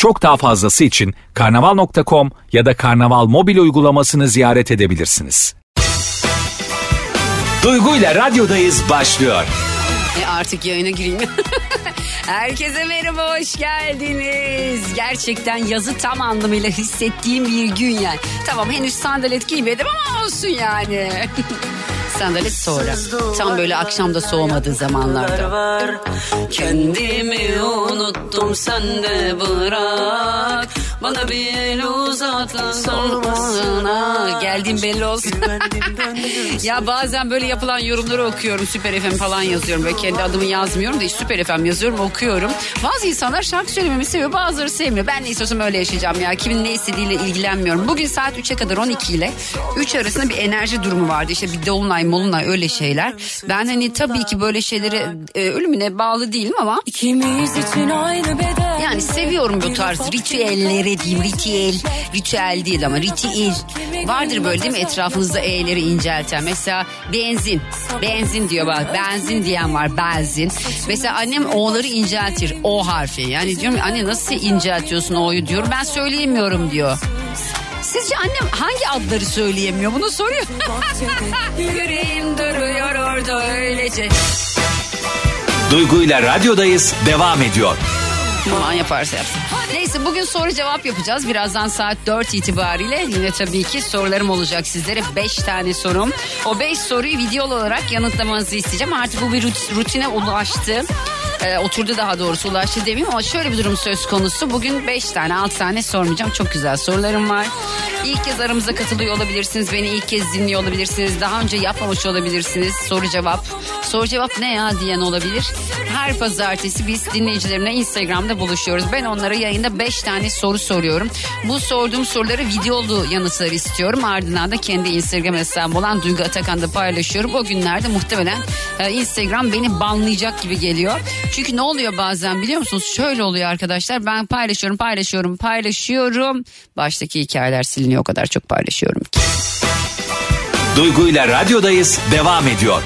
Çok daha fazlası için karnaval.com ya da karnaval mobil uygulamasını ziyaret edebilirsiniz. Duygu ile radyodayız başlıyor. Artık yayına gireyim. Herkese merhaba, hoş geldiniz. Gerçekten yazı tam anlamıyla hissettiğim bir gün yani. Tamam henüz sandalet giymedim ama olsun yani. sandalet sonra. Tam böyle akşamda soğumadığı zamanlarda. var. Kendimi unuttum sen de bırak. Bana bir el uzat Solmana geldiğim belli olsun. ya bazen böyle yapılan yorumları okuyorum. Süper FM falan yazıyorum. Böyle kendi adımı yazmıyorum da Süper FM yazıyorum okuyorum. Bazı insanlar şarkı söylememi seviyor bazıları sevmiyor. Ben ne istiyorsam öyle yaşayacağım ya. Kimin ne istediğiyle ilgilenmiyorum. Bugün saat 3'e kadar 12 ile 3 arasında bir enerji durumu vardı. İşte bir dolunay molunay öyle şeyler. Ben hani tabii ki böyle şeylere e, ölümüne bağlı değilim ama İkimiz için aynı beden. Yani seviyorum bu tarz ritüelleri diyeyim ritüel. Ritüel değil ama ritüel. Vardır böyle değil mi etrafınızda E'leri incelten. Mesela benzin. Benzin diyor bak. Benzin diyen var benzin. Mesela annem O'ları inceltir. O harfi. Yani diyorum anne nasıl inceltiyorsun O'yu diyorum. Ben söyleyemiyorum diyor. Sizce annem hangi adları söyleyemiyor? Bunu soruyor. Yüreğim duruyor orada öylece. Duygu ile radyodayız devam ediyor. Aman yaparsa yapsın. Neyse bugün soru cevap yapacağız. Birazdan saat 4 itibariyle yine tabii ki sorularım olacak sizlere. 5 tane sorum. O 5 soruyu videolu olarak yanıtlamanızı isteyeceğim. Artık bu bir rut- rutine ulaştı. Ee, oturdu daha doğrusu ulaştı demeyeyim ama şöyle bir durum söz konusu. Bugün 5 tane 6 tane sormayacağım. Çok güzel sorularım var. İlk kez aramıza katılıyor olabilirsiniz. Beni ilk kez dinliyor olabilirsiniz. Daha önce yapmamış olabilirsiniz. Soru cevap. Soru cevap ne ya diyen olabilir. Her pazartesi biz dinleyicilerimle Instagram'da buluşuyoruz. Ben onlara yayında 5 tane soru soruyorum. Bu sorduğum soruları videolu yanıtları istiyorum. Ardından da kendi Instagram hesabım olan Duygu Atakan'da paylaşıyorum. O günlerde muhtemelen e, Instagram beni banlayacak gibi geliyor. Çünkü ne oluyor bazen biliyor musunuz? Şöyle oluyor arkadaşlar. Ben paylaşıyorum, paylaşıyorum, paylaşıyorum. Baştaki hikayeler siliniyor o kadar çok paylaşıyorum ki. Duygu ile radyodayız devam ediyor.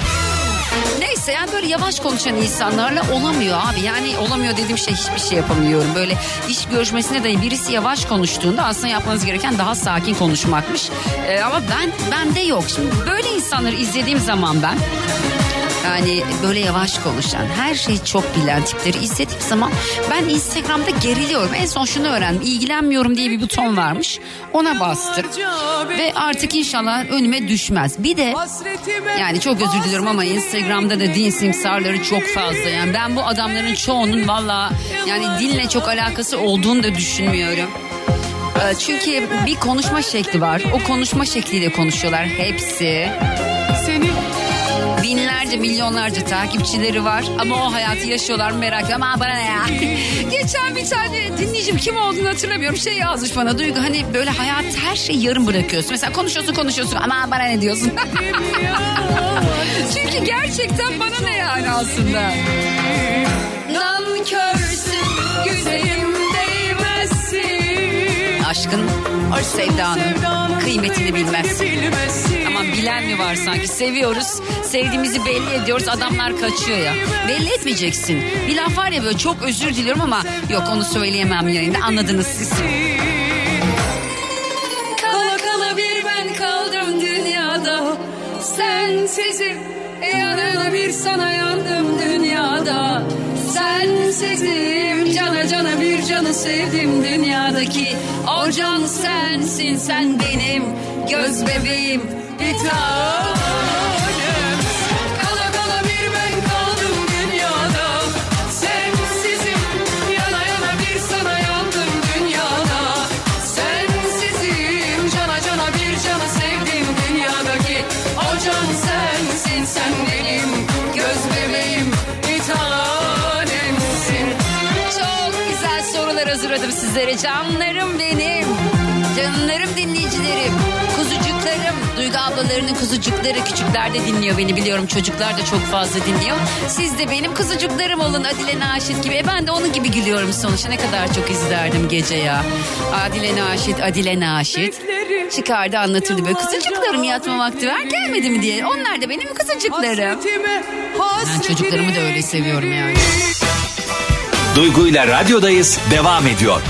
Neyse yani böyle yavaş konuşan insanlarla olamıyor abi. Yani olamıyor dediğim şey hiçbir şey yapamıyorum. Böyle iş görüşmesinde de birisi yavaş konuştuğunda aslında yapmanız gereken daha sakin konuşmakmış. Ee, ama ben bende yok. Şimdi böyle insanları izlediğim zaman ben yani böyle yavaş konuşan, her şeyi çok bilen tipleri izlediğim zaman ben Instagram'da geriliyorum. En son şunu öğrendim. İlgilenmiyorum diye bir buton varmış. Ona bastım. Ve artık inşallah önüme düşmez. Bir de yani çok özür diliyorum ama Instagram'da da din simsarları çok fazla. Yani ben bu adamların çoğunun valla yani dinle çok alakası olduğunu da düşünmüyorum. Ee, Çünkü bir konuşma şekli var. O konuşma şekliyle konuşuyorlar hepsi. Binlerce milyonlarca takipçileri var ama o hayatı yaşıyorlar mı merak ediyorum. Ama bana ne ya. Geçen bir tane dinleyicim kim olduğunu hatırlamıyorum. Şey yazmış bana Duygu hani böyle hayat her şeyi yarım bırakıyorsun. Mesela konuşuyorsun konuşuyorsun ama bana ne diyorsun. Çünkü gerçekten bana ne yani aslında. Nankörsün güzelim değmezsin. Aşkın sevdanın kıymetini bilmez. Ama bilen mi var sanki? Seviyoruz sevdiğimizi belli ediyoruz adamlar kaçıyor ya. Belli etmeyeceksin. Bir laf var ya böyle çok özür diliyorum ama yok onu söyleyemem yayında. Anladınız siz. Kala kala bir ben kaldım dünyada. Sensizim yanına bir sana yandım dünyada. Sensizim canı sevdim dünyadaki. O can sensin sen benim göz bebeğim. Bir tanem sizlere canlarım benim Canlarım dinleyicilerim kuzucuklarım Duygu ablalarının kuzucukları küçükler de dinliyor beni biliyorum. Çocuklar da çok fazla dinliyor. Siz de benim kuzucuklarım olun Adile Naşit gibi. E ben de onun gibi gülüyorum sonuçta. Ne kadar çok izlerdim gece ya. Adile Naşit, Adile Naşit. Çıkardı anlatırdı böyle kuzucuklarım yatma vakti var gelmedi mi diye. Onlar da benim kuzucuklarım. Ben çocuklarımı da öyle seviyorum yani. Duygu ile radyodayız devam ediyor.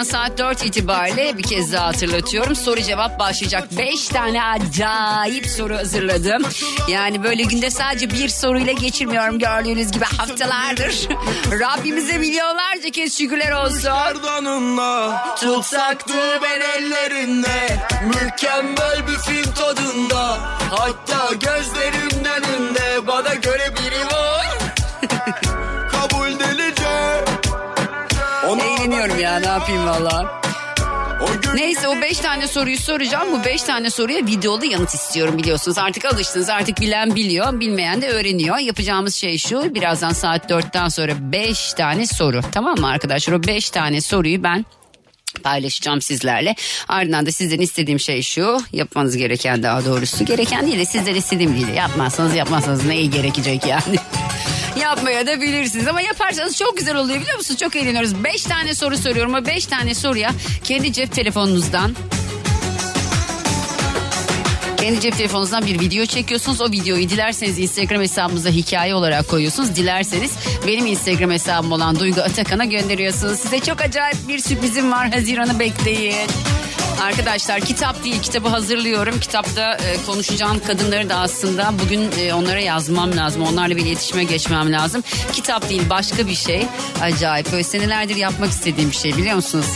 Birazdan saat 4 itibariyle bir kez daha hatırlatıyorum. Soru cevap başlayacak. 5 tane acayip soru hazırladım. Yani böyle günde sadece bir soruyla geçirmiyorum gördüğünüz gibi haftalardır. Rabbimize milyonlarca kez şükürler olsun. Tutsaktı ben ellerinde Mükemmel bir film tadında Hatta gözlerimin ya ne yapayım valla. Neyse o 5 tane soruyu soracağım. Bu 5 tane soruya videolu yanıt istiyorum biliyorsunuz. Artık alıştınız artık bilen biliyor bilmeyen de öğreniyor. Yapacağımız şey şu birazdan saat 4'ten sonra 5 tane soru tamam mı arkadaşlar? O 5 tane soruyu ben paylaşacağım sizlerle. Ardından da sizden istediğim şey şu. Yapmanız gereken daha doğrusu. Gereken değil de sizden istediğim değil. Yapmazsanız yapmazsanız neye gerekecek yani. Yapmaya da bilirsiniz ama yaparsanız çok güzel oluyor biliyor musunuz? Çok eğleniyoruz. 5 tane soru soruyorum. O 5 tane soruya kendi cep telefonunuzdan kendi cep telefonunuzdan bir video çekiyorsunuz. O videoyu dilerseniz Instagram hesabımıza hikaye olarak koyuyorsunuz. Dilerseniz benim Instagram hesabım olan Duygu Atakan'a gönderiyorsunuz. Size çok acayip bir sürprizim var. Haziran'ı bekleyin. Arkadaşlar kitap değil kitabı hazırlıyorum. Kitapta e, konuşacağım kadınları da aslında bugün e, onlara yazmam lazım. Onlarla bir iletişime geçmem lazım. Kitap değil başka bir şey. Acayip böyle senelerdir yapmak istediğim bir şey biliyor musunuz?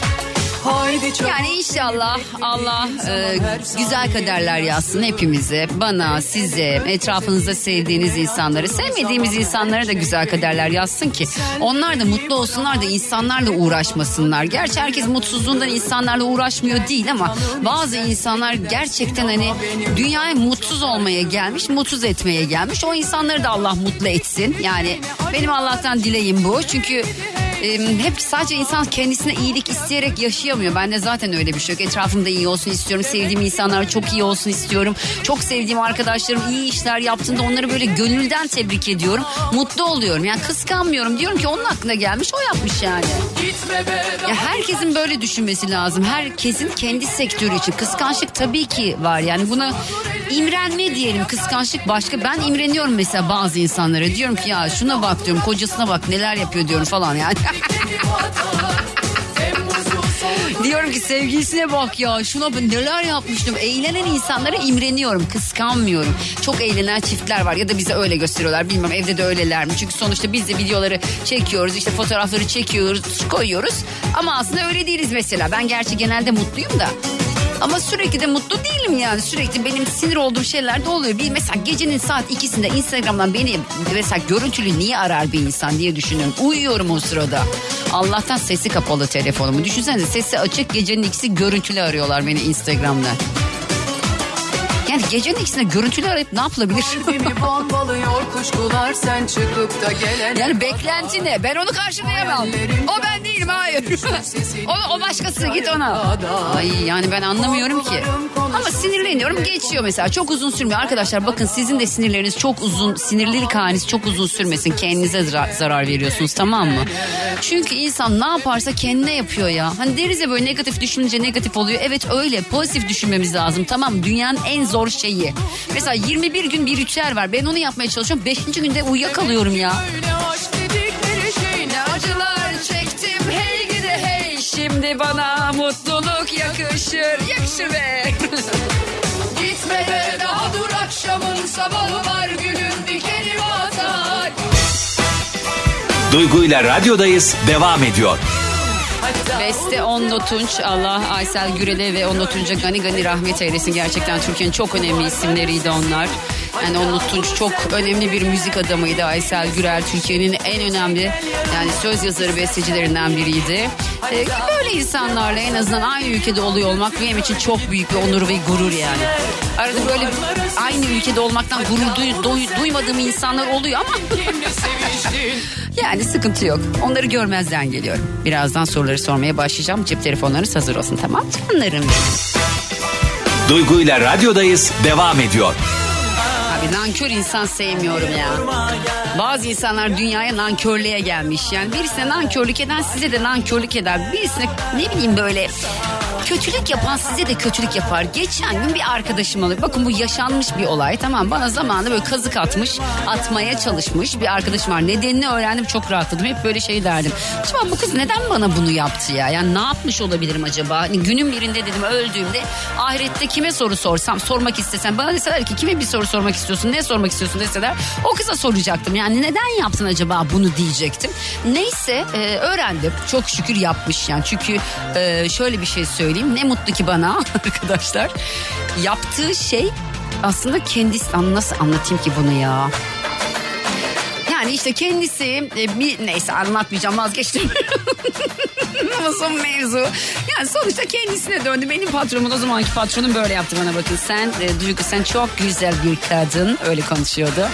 Yani inşallah Allah e, güzel kaderler yazsın hepimize. Bana, size, etrafınızda sevdiğiniz insanları, sevmediğimiz insanlara da güzel kaderler yazsın ki onlar da mutlu olsunlar da insanlarla uğraşmasınlar. Gerçi herkes mutsuzluğundan insanlarla uğraşmıyor değil ama bazı insanlar gerçekten hani dünyaya mutsuz olmaya gelmiş, mutsuz etmeye gelmiş. O insanları da Allah mutlu etsin. Yani benim Allah'tan dileğim bu. Çünkü hep sadece insan kendisine iyilik isteyerek yaşayamıyor. Ben de zaten öyle bir şey yok. Etrafımda iyi olsun istiyorum. Sevdiğim insanlar çok iyi olsun istiyorum. Çok sevdiğim arkadaşlarım iyi işler yaptığında onları böyle gönülden tebrik ediyorum. Mutlu oluyorum. Yani kıskanmıyorum. Diyorum ki onun aklına gelmiş o yapmış yani. Ya herkesin böyle düşünmesi lazım. Herkesin kendi sektörü için. Kıskançlık tabii ki var. Yani buna imrenme diyelim. Kıskançlık başka. Ben imreniyorum mesela bazı insanlara. Diyorum ki ya şuna bak diyorum. Kocasına bak neler yapıyor diyorum falan yani. Diyorum ki sevgilisine bak ya şuna bak neler yapmıştım. Eğlenen insanlara imreniyorum, kıskanmıyorum. Çok eğlenen çiftler var ya da bize öyle gösteriyorlar. Bilmem evde de öyleler mi? Çünkü sonuçta biz de videoları çekiyoruz, işte fotoğrafları çekiyoruz, koyuyoruz. Ama aslında öyle değiliz mesela. Ben gerçi genelde mutluyum da. Ama sürekli de mutlu değilim yani. Sürekli benim sinir olduğum şeyler de oluyor. Bir mesela gecenin saat ikisinde Instagram'dan beni mesela görüntülü niye arar bir insan diye düşünüyorum. Uyuyorum o sırada. Allah'tan sesi kapalı telefonumu. Düşünsenize sesi açık gecenin ikisi görüntülü arıyorlar beni Instagram'dan. Yani gecenin ikisinde görüntülü arayıp ne yapılabilir? Kuşkular sen çıkıp da gelen. Yani beklenti ne? Ben onu karşılayamam. O ben değilim hayır. o, o başkası git ona. Ay yani ben anlamıyorum ki. Ama sinirleniyorum geçiyor mesela. Çok uzun sürmüyor. Arkadaşlar bakın sizin de sinirleriniz çok uzun, sinirlilik haliniz çok uzun sürmesin. Kendinize zara- zarar veriyorsunuz tamam mı? Çünkü insan ne yaparsa kendine yapıyor ya. Hani deriz ya böyle negatif düşününce negatif oluyor. Evet öyle pozitif düşünmemiz lazım tamam? Dünyanın en zor şeyi. Mesela 21 gün bir ritüel var. Ben onu yapmaya çalışıyorum. 5. günde uyuyakalıyorum ya. Bana mutluluk yakışır. Yakışır be. Gitme de daha dur akşamın sabahı var günün dikeni batar. Duygu ile radyodayız devam ediyor. Beste Onno Tunç. Allah Aysel Gürel'e ve Onno Tunç'a gani gani rahmet eylesin. Gerçekten Türkiye'nin çok önemli isimleriydi onlar. Yani Onno Tunç çok önemli bir müzik adamıydı. Aysel Gürel Türkiye'nin en önemli yani söz yazarı bestecilerinden biriydi. Ee, böyle insanlarla en azından aynı ülkede oluyor olmak benim için çok büyük bir onur ve gurur yani. Arada böyle aynı ülkede olmaktan gurur duy- duy- duymadığım insanlar oluyor ama yani sıkıntı yok. Onları görmezden geliyorum. Birazdan soruları sormaya başlayacağım. Cep telefonlarınız hazır olsun tamam canlarım benim. Duygu ile radyodayız devam ediyor. Abi nankör insan sevmiyorum ya. Bazı insanlar dünyaya nankörlüğe gelmiş. Yani birisine nankörlük eden size de nankörlük eder. Birisine ne bileyim böyle kötülük yapan size de kötülük yapar. Geçen gün bir arkadaşım oluyor. Bakın bu yaşanmış bir olay tamam bana zamanında böyle kazık atmış atmaya çalışmış bir arkadaşım var. Nedenini öğrendim çok rahatladım. Hep böyle şey derdim. Acaba bu kız neden bana bunu yaptı ya? Yani ne yapmış olabilirim acaba? Hani günün birinde dedim öldüğümde ahirette kime soru sorsam sormak istesem bana deseler ki kime bir soru sormak istiyorsun ne sormak istiyorsun deseler o kıza soracaktım. Yani neden yaptın acaba bunu diyecektim. Neyse e, öğrendim. Çok şükür yapmış yani. Çünkü e, şöyle bir şey söyleyeyim. Ne mutlu ki bana arkadaşlar. Yaptığı şey aslında kendisi nasıl anlatayım ki bunu ya? Yani işte kendisi e, bir neyse anlatmayacağım vazgeçtim. Uzun mevzu. Yani sonuçta kendisine döndü. Benim patronum o zamanki patronum böyle yaptı bana bakın. Sen e, Duygu sen çok güzel bir kadın. Öyle konuşuyordu.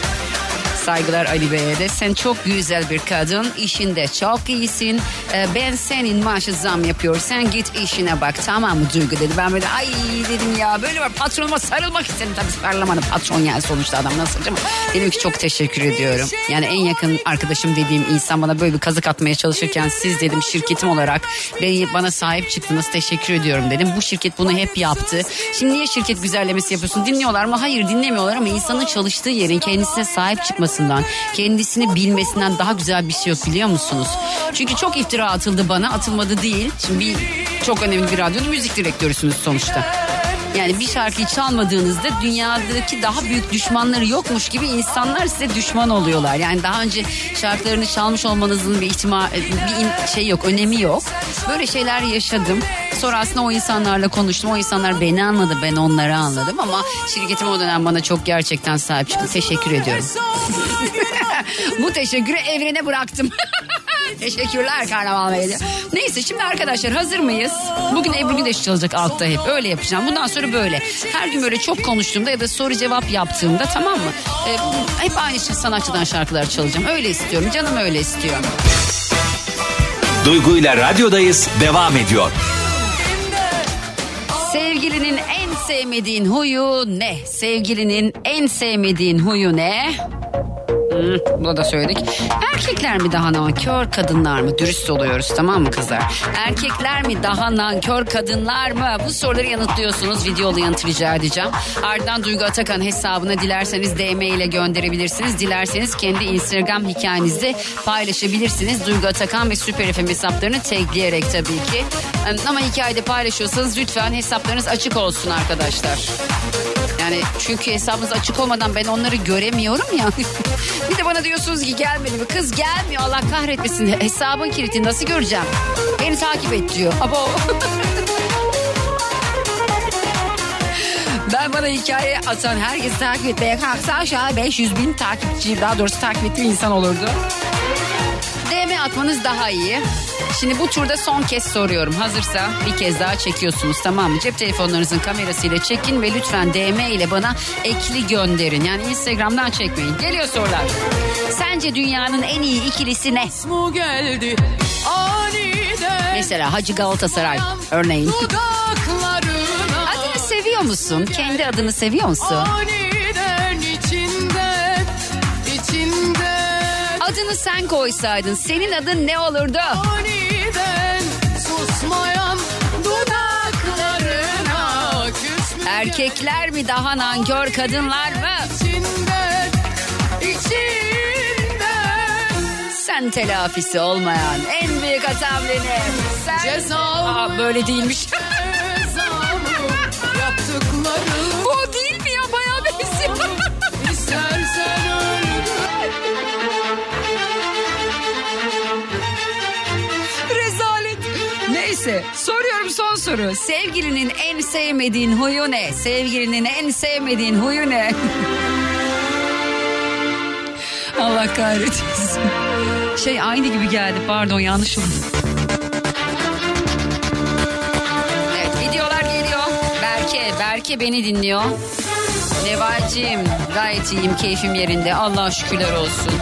Saygılar Ali Bey'e de. Sen çok güzel bir kadın. işinde çok iyisin. Ee, ben senin maaşı zam yapıyor. Sen git işine bak tamam mı Duygu dedi. Ben böyle ay dedim ya böyle var patronuma sarılmak istedim. Tabii sarılamadım patron yani sonuçta adam nasıl ama. Dedim ki çok teşekkür ediyorum. Yani en yakın arkadaşım dediğim insan bana böyle bir kazık atmaya çalışırken siz dedim şirketim olarak beni, bana sahip çıktınız teşekkür ediyorum dedim. Bu şirket bunu hep yaptı. Şimdi niye şirket güzellemesi yapıyorsun? Dinliyorlar mı? Hayır dinlemiyorlar ama insanın çalıştığı yerin kendisine sahip çıkmasından, kendisini bilmesinden daha güzel bir şey yok biliyor musunuz? Çünkü çok iftira atıldı bana, atılmadı değil. Şimdi bir çok önemli bir radyoda müzik direktörüsünüz sonuçta. Yani bir şarkıyı çalmadığınızda dünyadaki daha büyük düşmanları yokmuş gibi insanlar size düşman oluyorlar. Yani daha önce şarkılarını çalmış olmanızın bir ihtimal bir in- şey yok, önemi yok. Böyle şeyler yaşadım. Sonra aslında o insanlarla konuştum. O insanlar beni anladı, ben onları anladım ama şirketim o dönem bana çok gerçekten sahip çıktı. Teşekkür ediyorum. Bu teşekkürü evrene bıraktım. Teşekkürler Karnaval Medya. Neyse şimdi arkadaşlar hazır mıyız? Bugün Ebru Güneş çalacak altta hep. Öyle yapacağım. Bundan sonra böyle. Her gün böyle çok konuştuğumda ya da soru cevap yaptığımda tamam mı? Ee, hep aynı şey- sanatçıdan şarkılar çalacağım. Öyle istiyorum. Canım öyle istiyor. Duygu ile radyodayız devam ediyor. Sevgilinin en sevmediğin huyu ne? Sevgilinin en sevmediğin huyu ne? Bunu da söyledik. Erkekler mi daha nankör kadınlar mı? Dürüst oluyoruz tamam mı kızlar? Erkekler mi daha nankör kadınlar mı? Bu soruları yanıtlıyorsunuz. Videolu yanıt rica edeceğim. Ardından Duygu Atakan hesabına dilerseniz DM ile gönderebilirsiniz. Dilerseniz kendi Instagram hikayenizde paylaşabilirsiniz. Duygu Atakan ve Süper FM hesaplarını tagleyerek tabii ki. Ama hikayede paylaşıyorsanız lütfen hesaplarınız açık olsun arkadaşlar. Yani çünkü hesabınız açık olmadan ben onları göremiyorum ya. bir de bana diyorsunuz ki gelmedi mi? Kız gelmiyor Allah kahretmesin. Hesabın kilitini nasıl göreceğim? Beni takip et diyor. Abo. Ben bana hikaye atan herkesi takip etmeye kalksa aşağı 500 bin takipçi daha doğrusu takip ettiği insan olurdu. DM atmanız daha iyi. Şimdi bu turda son kez soruyorum. Hazırsa bir kez daha çekiyorsunuz tamam mı? Cep telefonlarınızın kamerasıyla çekin ve lütfen DM ile bana ekli gönderin. Yani Instagram'dan çekmeyin. Geliyor sorular. Sence dünyanın en iyi ikilisi ne? geldi aniden Mesela Hacı Galatasaray örneğin. Adını seviyor musun? Kendi adını seviyor musun? Aniden içinden içinden Adını sen koysaydın senin adın ne olurdu? Aniden susmayan dudaklarına Erkekler mi daha nankör kadınlar mı? içinden içinden Sen telafisi olmayan en büyük hatam benim. Sen... Cezamı- Aa, böyle değilmiş. Cezamı yaptıkları Neyse soruyorum son soru. Sevgilinin en sevmediğin huyu ne? Sevgilinin en sevmediğin huyu ne? Allah kahretsin. Şey aynı gibi geldi pardon yanlış oldu. Evet videolar geliyor. Berke, Berke beni dinliyor. Nevacığım gayet iyiyim keyfim yerinde Allah şükürler olsun.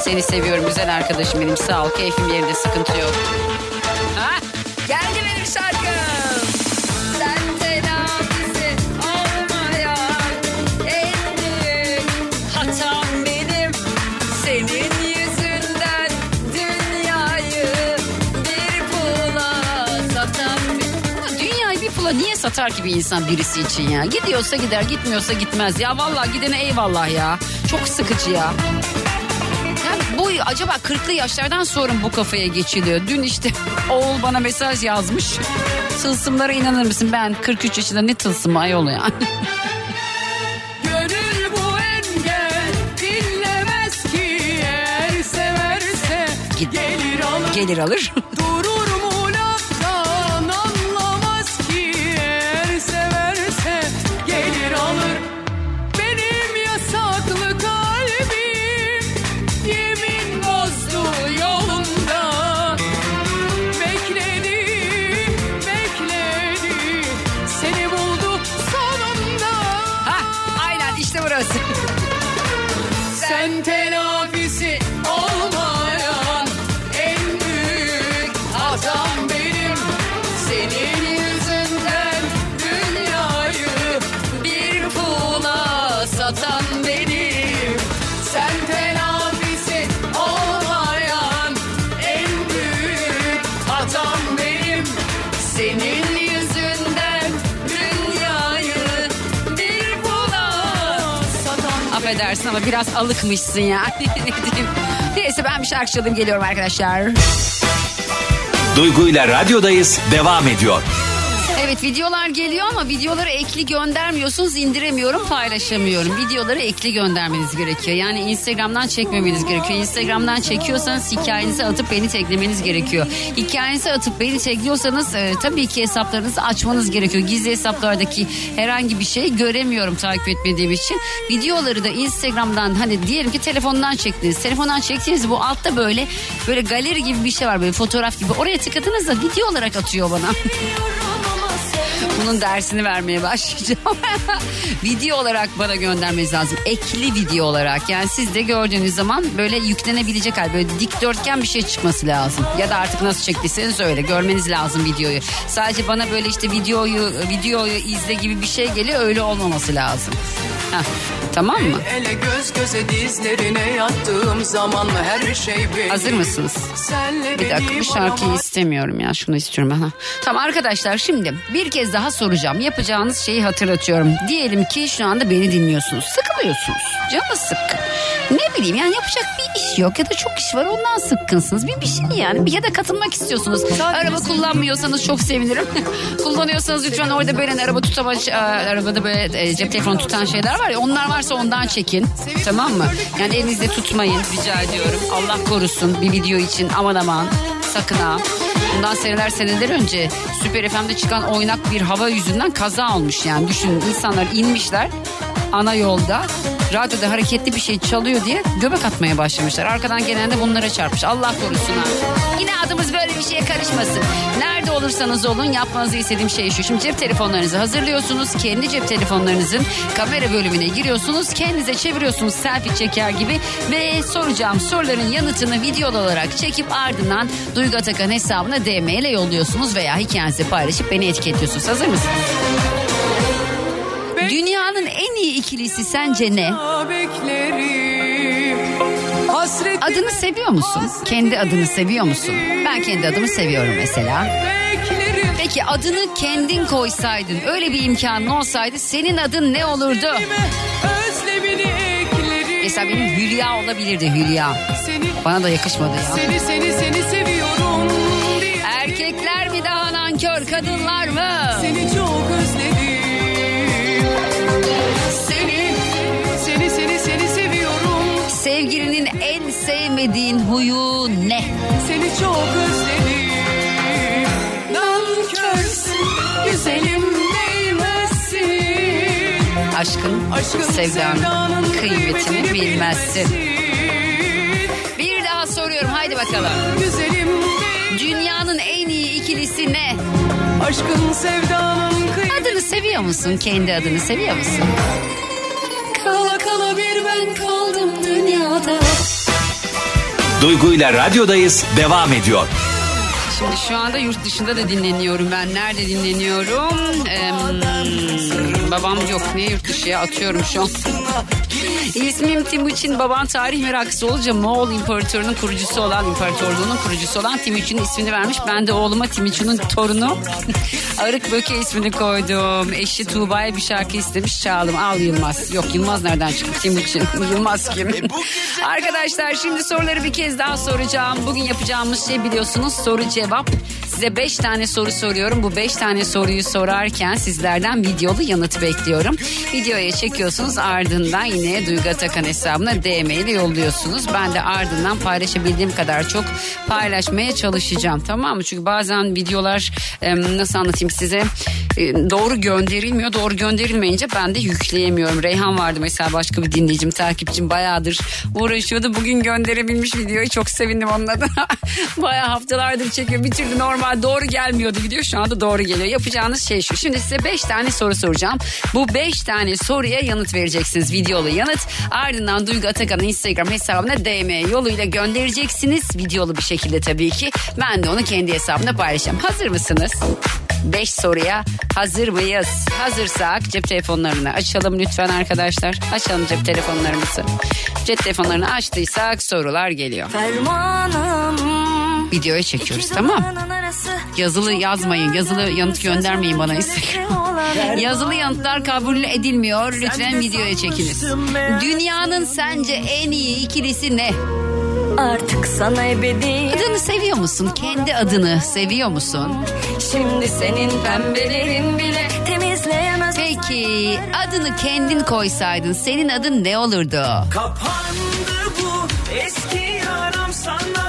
Seni seviyorum güzel arkadaşım benim sağ ol keyfim yerinde sıkıntı yok. Satar ki bir insan birisi için ya? Gidiyorsa gider gitmiyorsa gitmez. Ya vallahi gidene eyvallah ya. Çok sıkıcı ya. Ya bu acaba 40'lı yaşlardan sonra mı bu kafaya geçiliyor? Dün işte oğul bana mesaj yazmış. Tılsımlara inanır mısın? Ben 43 yaşında ne tılsımı ayol yani. Engel ki gelir alır. Gelir alır. Durur Affedersin ama biraz alıkmışsın ya. ne diyeyim. Neyse ben bir şarkı çalayım geliyorum arkadaşlar. Duygu ile radyodayız devam ediyor. Evet videolar geliyor ama videoları ekli göndermiyorsunuz indiremiyorum paylaşamıyorum. Videoları ekli göndermeniz gerekiyor. Yani Instagram'dan çekmemeniz gerekiyor. Instagram'dan çekiyorsanız hikayenizi atıp beni teklemeniz gerekiyor. Hikayenizi atıp beni tekliyorsanız e, tabii ki hesaplarınızı açmanız gerekiyor. Gizli hesaplardaki herhangi bir şey göremiyorum takip etmediğim için. Videoları da Instagram'dan hani diyelim ki telefondan çektiniz. Telefondan çektiğiniz bu altta böyle böyle galeri gibi bir şey var böyle fotoğraf gibi. Oraya tıkladığınızda video olarak atıyor bana. Bunun dersini vermeye başlayacağım. video olarak bana göndermeniz lazım. Ekli video olarak. Yani siz de gördüğünüz zaman böyle yüklenebilecek hal. Böyle dikdörtgen bir şey çıkması lazım. Ya da artık nasıl çektiyseniz öyle. Görmeniz lazım videoyu. Sadece bana böyle işte videoyu videoyu izle gibi bir şey geliyor. Öyle olmaması lazım. Heh, tamam mı? Ele göz göze dizlerine yattığım zaman her şey benim. Hazır mısınız? Senle Bir dakika bu şarkıyı bana- istemiyorum ya şunu istiyorum. Ha. Tamam arkadaşlar şimdi bir kez daha soracağım. Yapacağınız şeyi hatırlatıyorum. Diyelim ki şu anda beni dinliyorsunuz. Sıkılıyorsunuz. Canınız sıkkın. Ne bileyim yani yapacak bir iş yok ya da çok iş var ondan sıkkınsınız. Bir bir şey yani ya da katılmak istiyorsunuz. Araba kullanmıyorsanız çok sevinirim. Kullanıyorsanız lütfen orada böyle araba tutamaç e, arabada böyle e, cep telefonu tutan şeyler var ya onlar varsa ondan çekin. Tamam mı? Yani elinizde tutmayın rica ediyorum. Allah korusun bir video için aman aman sakın ha. Bundan seneler seneler önce Süper FM'de çıkan oynak bir hava yüzünden kaza olmuş yani. Düşünün insanlar inmişler ana yolda radyoda hareketli bir şey çalıyor diye göbek atmaya başlamışlar. Arkadan gelen de bunlara çarpmış. Allah korusun. Yine adımız böyle bir şeye karışmasın. Nerede olursanız olun yapmanızı istediğim şey şu. Şimdi cep telefonlarınızı hazırlıyorsunuz. Kendi cep telefonlarınızın kamera bölümüne giriyorsunuz. Kendinize çeviriyorsunuz selfie çeker gibi. Ve soracağım soruların yanıtını videolu olarak çekip ardından Duygu Atakan hesabına DM ile yolluyorsunuz. Veya hikayenizi paylaşıp beni etiketliyorsunuz. Hazır mısınız? Dünyanın en iyi ikilisi sence ne? Adını seviyor musun? Kendi adını seviyor musun? Ben kendi adımı seviyorum mesela. Peki adını kendin koysaydın, öyle bir imkanın olsaydı senin adın ne olurdu? Mesela benim Hülya olabilirdi Hülya. Bana da yakışmadı ya. seni, seni, seni seviyorum. Erkekler mi daha nankör, kadınlar mı? Seni çok özledim. beğenmediğin huyu ne? Seni çok özledim. Nankörsün güzelim değmezsin. Aşkın, Aşkın sevdanın, sevdanın kıymetini, kıymetini bilmezsin. bilmezsin. Bir daha soruyorum haydi bakalım. Güzelim Dünyanın en iyi ikilisi ne? Aşkın sevdanın kıymetini. Adını seviyor musun? Kendi adını seviyor musun? Kala kala bir ben kaldım dünyada. Duygu ile radyodayız devam ediyor. Şimdi şu anda yurt dışında da dinleniyorum ben. Nerede dinleniyorum? Ee, babam yok. Ne yurt dışı ya? Atıyorum şu an. İsmim Timuçin. Babam tarih meraklısı olunca Moğol İmparatorluğu'nun kurucusu olan, imparatorluğunun kurucusu olan Timuçin'in ismini vermiş. Ben de oğluma Timuçin'in torunu Arık Böke ismini koydum. Eşi Tuğba'ya bir şarkı istemiş çaldım. Al Yılmaz. Yok Yılmaz nereden çıktı? Timuçin. Yılmaz kim? Arkadaşlar şimdi soruları bir kez daha soracağım. Bugün yapacağımız şey biliyorsunuz soru cevap. Size 5 tane soru soruyorum. Bu 5 tane soruyu sorarken sizlerden videolu yanıt bekliyorum. Videoya çekiyorsunuz ardından yine Duygu Atakan hesabına DM ile yolluyorsunuz. Ben de ardından paylaşabildiğim kadar çok paylaşmaya çalışacağım. Tamam mı? Çünkü bazen videolar nasıl anlatayım size e, doğru gönderilmiyor. Doğru gönderilmeyince ben de yükleyemiyorum. Reyhan vardı mesela başka bir dinleyicim, takipçim bayağıdır uğraşıyordu. Bugün gönderebilmiş videoyu çok sevindim onun adına. Bayağı haftalardır çekiyor. Bir türlü normal doğru gelmiyordu video. Şu anda doğru geliyor. Yapacağınız şey şu. Şimdi size 5 tane soru soracağım. Bu 5 tane soruya yanıt vereceksiniz. Videolu yanıt. Ardından Duygu Atakan'ın Instagram hesabına DM yoluyla göndereceksiniz. Videolu bir şekilde tabii ki. Ben de onu kendi hesabımda paylaşacağım. Hazır mısınız? 5 soruya hazır mıyız? Hazırsak cep telefonlarını açalım lütfen arkadaşlar. Açalım cep telefonlarımızı. Cep telefonlarını açtıysak sorular geliyor. Fermanım Videoya çekiyoruz tamam. Yazılı yazmayın. Yazılı yanıt göndermeyin bana Instagram. Yazılı yanıtlar kabul edilmiyor. Lütfen videoya çekiniz. Dünyanın sence en iyi ikilisi ne? Artık sana ebedi Adını seviyor musun? Kendi adını seviyor musun? Şimdi senin pembelerin bile temizleyemez Peki adını kendin koysaydın senin adın ne olurdu? Kapandı bu eski yaram sana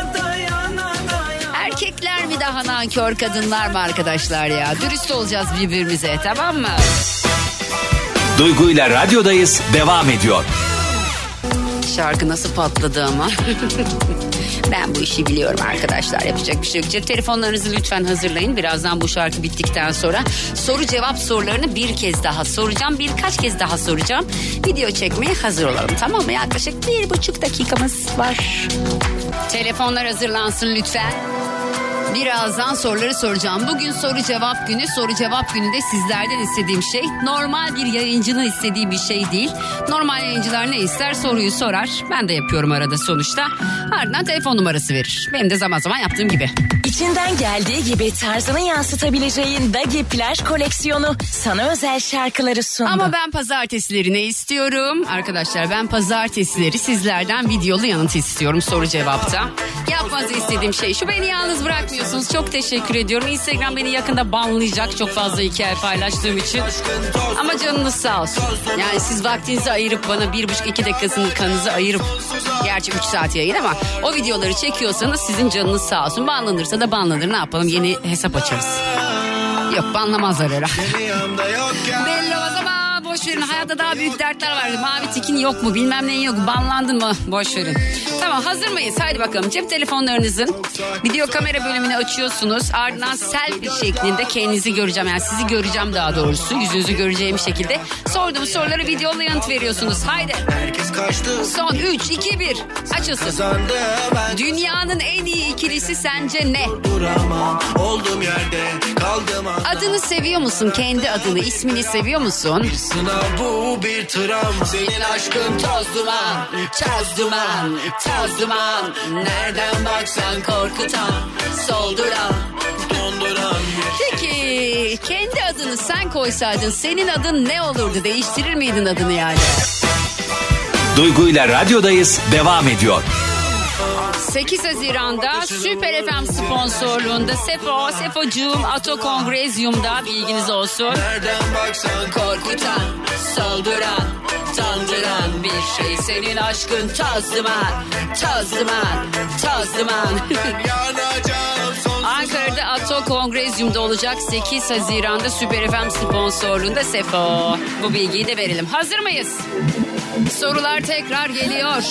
daha nankör kadınlar mı arkadaşlar ya? Dürüst olacağız birbirimize tamam mı? Duygu ile radyodayız devam ediyor. Şarkı nasıl patladı ama. ben bu işi biliyorum arkadaşlar. Yapacak bir şey yok. Cep telefonlarınızı lütfen hazırlayın. Birazdan bu şarkı bittikten sonra soru cevap sorularını bir kez daha soracağım. Birkaç kez daha soracağım. Video çekmeye hazır olalım tamam mı? Yaklaşık bir buçuk dakikamız var. Telefonlar hazırlansın lütfen. Birazdan soruları soracağım. Bugün soru cevap günü. Soru cevap gününde sizlerden istediğim şey normal bir yayıncının istediği bir şey değil. Normal yayıncılar ne ister soruyu sorar. Ben de yapıyorum arada sonuçta. Ardından telefon numarası verir. Benim de zaman zaman yaptığım gibi. İçinden geldiği gibi tarzını yansıtabileceğin Dagi Plaj koleksiyonu sana özel şarkıları sundu. Ama ben pazartesileri ne istiyorum? Arkadaşlar ben pazartesileri sizlerden videolu yanıt istiyorum soru cevapta. Yapmanızı istediğim şey şu beni yalnız bırakmıyorsunuz. Çok teşekkür ediyorum. Instagram beni yakında banlayacak çok fazla hikaye paylaştığım için. Ama canınız sağ olsun. Yani siz vaktinizi ayırıp bana bir buçuk iki dakikasını kanınızı ayırıp gerçi üç saat yayın ama o videoları çekiyorsanız sizin canınız sağ olsun. Banlanırsa da banlanır ne yapalım yeni hesap açarız. Yok banlamazlar herhalde. Boş verin. Hayatta daha büyük dertler var. Mavi tikin yok mu? Bilmem neyin yok mu? Banlandın mı? Boş verin. Tamam hazır mıyız? Haydi bakalım. Cep telefonlarınızın video kamera bölümünü açıyorsunuz. Ardından selfie şeklinde kendinizi göreceğim. Yani sizi göreceğim daha doğrusu. Yüzünüzü göreceğim şekilde. Sorduğum sorulara videoyla yanıt veriyorsunuz. Haydi. Herkes kaçtı Son 3, 2, 1. Açılsın. Dünyanın en iyi ikilisi sence ne? Adını seviyor musun? Kendi adını, ismini seviyor musun? Sınav bu bir travma Senin aşkın toz duman, toz duman, toz duman. Nereden baksan korkutan, solduran. donduran Peki kendi adını sen koysaydın senin adın ne olurdu? Değiştirir miydin adını yani? Duygu ile radyodayız devam ediyor. 8 Haziran'da Süper FM sponsorluğunda Sefo, Sefocuğum Ato Kongrezyum'da bilginiz olsun. Nereden baksan Korkutan, solduran, tandıran bir şey. Senin aşkın duman. yanacağım son Ankara'da Gelato Kongrezyum'da olacak 8 Haziran'da Süper FM sponsorluğunda Sefo. Bu bilgiyi de verelim. Hazır mıyız? Sorular tekrar geliyor.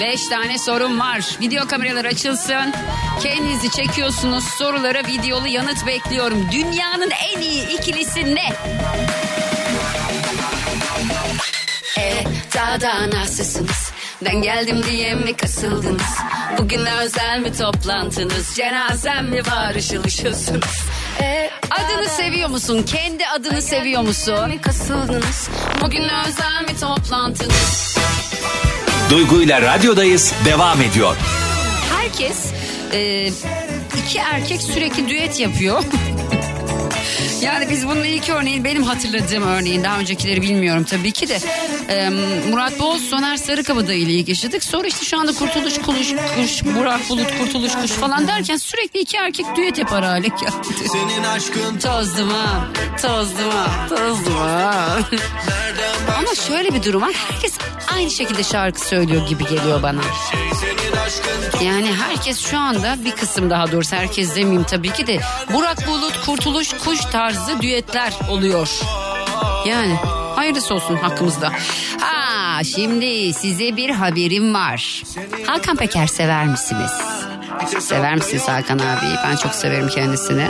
5 tane sorum var. Video kameralar açılsın. Kendinizi çekiyorsunuz. Sorulara videolu yanıt bekliyorum. Dünyanın en iyi ikilisi ne? E, daha da nasılsınız? Ben geldim diye mi kasıldınız? Bugün özel mi toplantınız? Cenazem mi var ışıl ışılsınız? E, adını seviyor musun? Kendi adını seviyor musun? Kasıldınız. Bugün özel mi toplantınız? Duygu ile radyodayız devam ediyor. Herkes e, iki erkek sürekli düet yapıyor. Yani biz bunun ilk örneğin benim hatırladığım örneğin daha öncekileri bilmiyorum tabii ki de Murat Boz Soner Sarıkabada ile ilk yaşadık. Sonra işte şu anda Kurtuluş Kuluş Kuş, Burak Bulut Kurtuluş Kuş falan derken sürekli iki erkek düet yapar hale geldi. Senin aşkın Tozdum ha, tozdum ha, tozdum ha. Ama şöyle bir durum var. Herkes aynı şekilde şarkı söylüyor gibi geliyor bana. Yani herkes şu anda bir kısım daha doğrusu herkes demeyeyim tabii ki de Burak Bulut Kurtuluş Kuş tarzı düetler oluyor. Yani hayırlısı olsun hakkımızda. Ha şimdi size bir haberim var. Hakan Peker sever misiniz? Sever misiniz Hakan abi? Ben çok severim kendisini.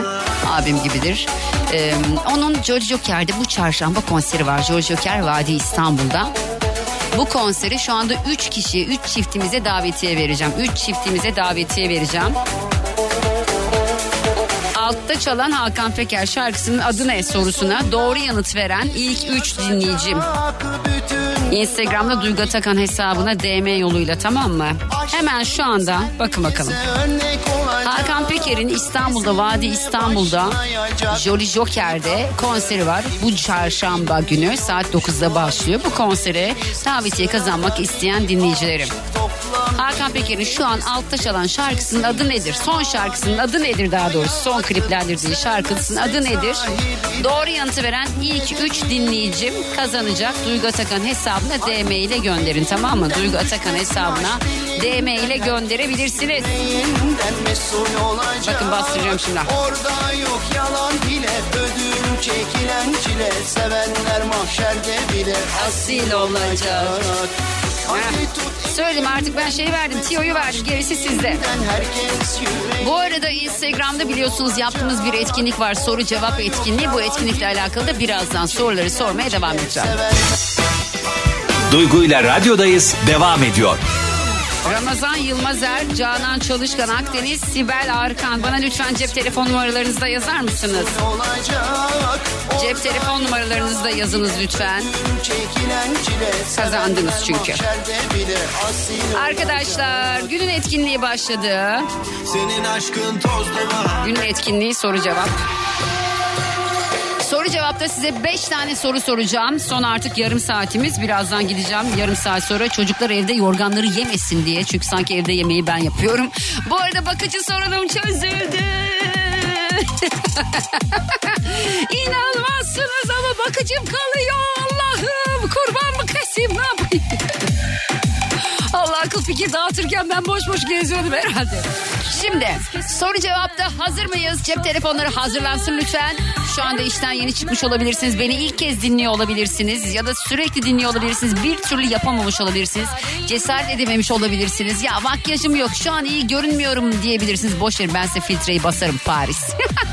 Abim gibidir. Ee, onun George Joker'de bu çarşamba konseri var. George Joker Vadi İstanbul'da. Bu konseri şu anda 3 kişi, 3 çiftimize davetiye vereceğim. 3 çiftimize davetiye vereceğim. Altta çalan Hakan Peker şarkısının adı ne sorusuna doğru yanıt veren ilk 3 dinleyicim. Instagram'da Duygu Atakan hesabına DM yoluyla tamam mı? Hemen şu anda bakın bakalım. Hakan Peker'in İstanbul'da Vadi İstanbul'da Jolly Joker'de konseri var. Bu çarşamba günü saat 9'da başlıyor. Bu konsere davetiye kazanmak isteyen dinleyicilerim. Hakan Peker'in şu an altta çalan şarkısının adı nedir? Son şarkısının adı nedir daha doğrusu? Son kliplendirdiği şarkısının adı nedir? Doğru yanıtı veren ilk 3 dinleyicim kazanacak. Duygu Atakan hesabına DM ile gönderin tamam mı? Duygu Atakan hesabına DM ile gönderebilirsiniz. Bakın bastıracağım şimdi. Orada yok yalan bile Ödül çekilen çile Sevenler mahşerde bile Asil olacak. Söyleyeyim artık ben şey verdim. Tiyo'yu verdim. Gerisi sizde. Bu arada Instagram'da biliyorsunuz yaptığımız bir etkinlik var. Soru cevap etkinliği. Bu etkinlikle alakalı da birazdan soruları sormaya devam edeceğim. Duygu ile radyodayız devam ediyor. Ramazan Yılmazer, Canan Çalışkan Akdeniz, Sibel Arkan. Bana lütfen cep telefon numaralarınızı da yazar mısınız? Cep telefon numaralarınızı da yazınız lütfen. Kazandınız çünkü. Arkadaşlar günün etkinliği başladı. Günün etkinliği soru cevap. Soru cevapta size 5 tane soru soracağım. Son artık yarım saatimiz. Birazdan gideceğim. Yarım saat sonra çocuklar evde yorganları yemesin diye. Çünkü sanki evde yemeği ben yapıyorum. Bu arada bakıcı sorunum çözüldü. İnanmazsınız ama bakıcım kalıyor. Fikir dağıtırken ben boş boş geziyordum herhalde. Şimdi soru cevapta hazır mıyız? Cep telefonları hazırlansın lütfen. Şu anda işten yeni çıkmış olabilirsiniz. Beni ilk kez dinliyor olabilirsiniz. Ya da sürekli dinliyor olabilirsiniz. Bir türlü yapamamış olabilirsiniz. Cesaret edememiş olabilirsiniz. Ya makyajım yok şu an iyi görünmüyorum diyebilirsiniz. Boş verin ben size filtreyi basarım Paris.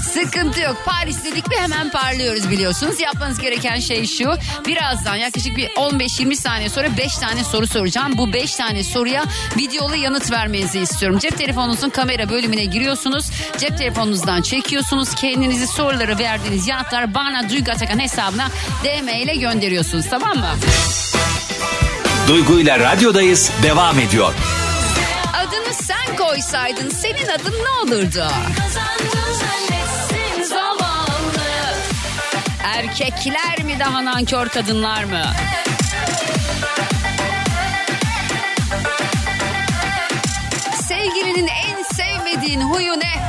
Sıkıntı yok. Paris dedik mi hemen parlıyoruz biliyorsunuz. Yapmanız gereken şey şu. Birazdan yaklaşık bir 15-20 saniye sonra 5 tane soru soracağım. Bu 5 tane soruya videolu yanıt vermenizi istiyorum. Cep telefonunuzun kamera bölümüne giriyorsunuz. Cep telefonunuzdan çekiyorsunuz. Kendinizi soruları verdiğiniz yanıtlar bana Duygu Atakan hesabına DM ile gönderiyorsunuz tamam mı? Duygu ile radyodayız devam ediyor. Adını sen koysaydın senin adın ne olurdu? Erkekler mi daha nankör kadınlar mı? Sevgilinin en sevmediğin huyu ne?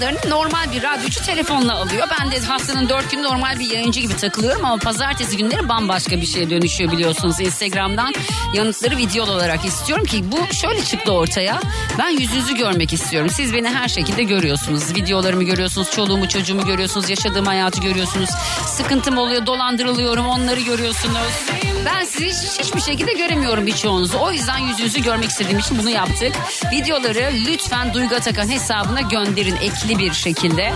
Yanıtlarını normal bir radyocu telefonla alıyor. Ben de haftanın dört günü normal bir yayıncı gibi takılıyorum ama pazartesi günleri bambaşka bir şeye dönüşüyor biliyorsunuz. Instagram'dan yanıtları video olarak istiyorum ki bu şöyle çıktı ortaya. Ben yüzünüzü görmek istiyorum. Siz beni her şekilde görüyorsunuz. Videolarımı görüyorsunuz, çoluğumu çocuğumu görüyorsunuz, yaşadığım hayatı görüyorsunuz. Sıkıntım oluyor, dolandırılıyorum onları görüyorsunuz. Ben sizi hiç- hiçbir şekilde göremiyorum birçoğunuzu. O yüzden yüzünüzü görmek istediğim için bunu yaptık. Videoları lütfen Duygu Atakan hesabına gönderin ekli bir şekilde.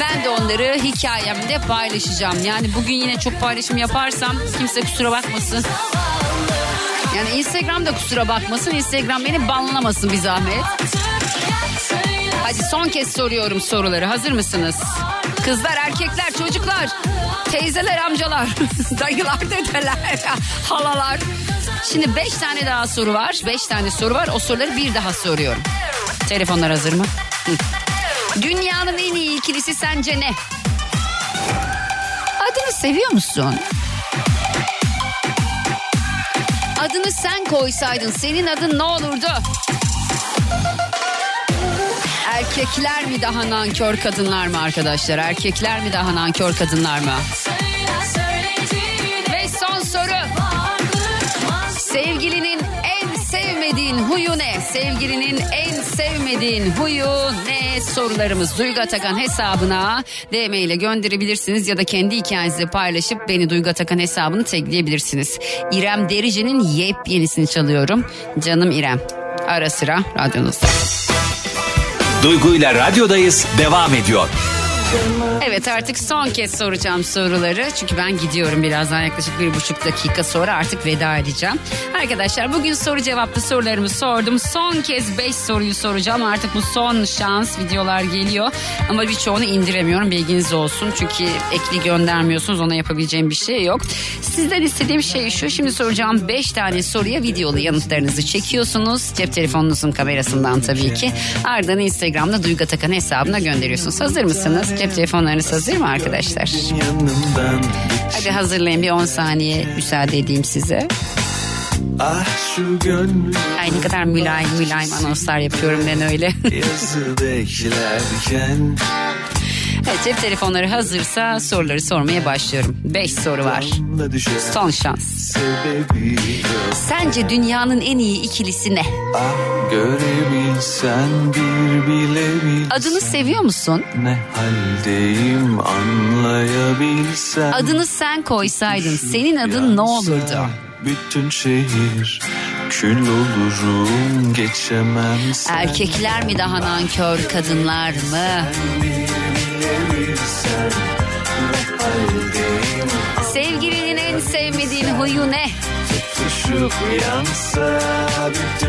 Ben de onları hikayemde paylaşacağım. Yani bugün yine çok paylaşım yaparsam kimse kusura bakmasın. Yani Instagram'da kusura bakmasın. Instagram beni banlamasın bir zahmet. Hadi son kez soruyorum soruları. Hazır mısınız? Kızlar, erkekler, çocuklar, teyzeler, amcalar, dayılar, dedeler, halalar. Şimdi beş tane daha soru var. Beş tane soru var. O soruları bir daha soruyorum. Telefonlar hazır mı? Dünyanın en iyi ikilisi sence ne? Adını seviyor musun? Adını sen koysaydın senin adın ne olurdu? Erkekler mi daha nankör kadınlar mı arkadaşlar? Erkekler mi daha nankör kadınlar mı? Ve son soru. Sevgilinin en sevmediğin huyu ne? Sevgilinin en sevmediğin huyu ne? Sorularımız Duygu Atakan hesabına DM ile gönderebilirsiniz ya da kendi hikayenizi paylaşıp beni Duygu Atakan hesabını tagleyebilirsiniz. İrem Derici'nin yepyenisini çalıyorum. Canım İrem. Ara sıra radyonuzda. Duygu ile radyodayız devam ediyor. Evet artık son kez soracağım soruları. Çünkü ben gidiyorum birazdan yaklaşık bir buçuk dakika sonra artık veda edeceğim. Arkadaşlar bugün soru cevaplı sorularımı sordum. Son kez 5 soruyu soracağım. Artık bu son şans videolar geliyor. Ama birçoğunu indiremiyorum bilginiz olsun. Çünkü ekli göndermiyorsunuz ona yapabileceğim bir şey yok. Sizden istediğim şey şu. Şimdi soracağım 5 tane soruya videolu yanıtlarınızı çekiyorsunuz. Cep telefonunuzun kamerasından tabii ki. Ardından Instagram'da Duygu Atakan hesabına gönderiyorsunuz. Hazır mısınız? Cep telefonlarınız hazır mı arkadaşlar? Hadi hazırlayın bir 10 saniye müsaade edeyim size. Ah şu gönlüm Ay ne kadar mülayim mülayim anonslar yapıyorum ben öyle. yazı beklerken evet, cep telefonları hazırsa soruları sormaya başlıyorum. 5 soru var. Son şans. Sence dünyanın en iyi ikilisi ne? Ah görebilsen bir bilebilsen Adını seviyor musun? ne haldeyim anlayabilsen Adını sen koysaydın senin adın ne olurdu? Bütün şehir kül olurum geçemem sen Erkekler mi daha nankör kadınlar mı? Sevgilinin en sevmediğin huyu ne?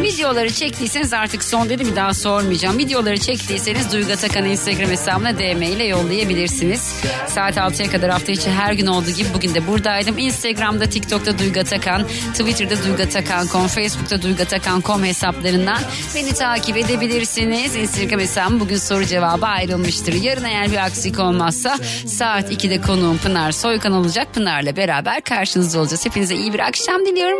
Videoları çektiyseniz artık son dedi bir daha sormayacağım. Videoları çektiyseniz Duygu Atakan'ın Instagram hesabına DM ile yollayabilirsiniz. Saat 6'ya kadar hafta içi her gün olduğu gibi bugün de buradaydım. Instagram'da, TikTok'ta Duygu Atakan, Twitter'da Duygu Atakan.com, Facebook'ta Duygu Atakan.com hesaplarından beni takip edebilirsiniz. Instagram hesabım bugün soru cevabı ayrılmıştır. Yarın eğer bir aksilik olmazsa saat 2'de konuğum Pınar Soykan olacak. Pınar'la beraber karşınızda olacağız. Hepinize iyi bir akşam diliyorum.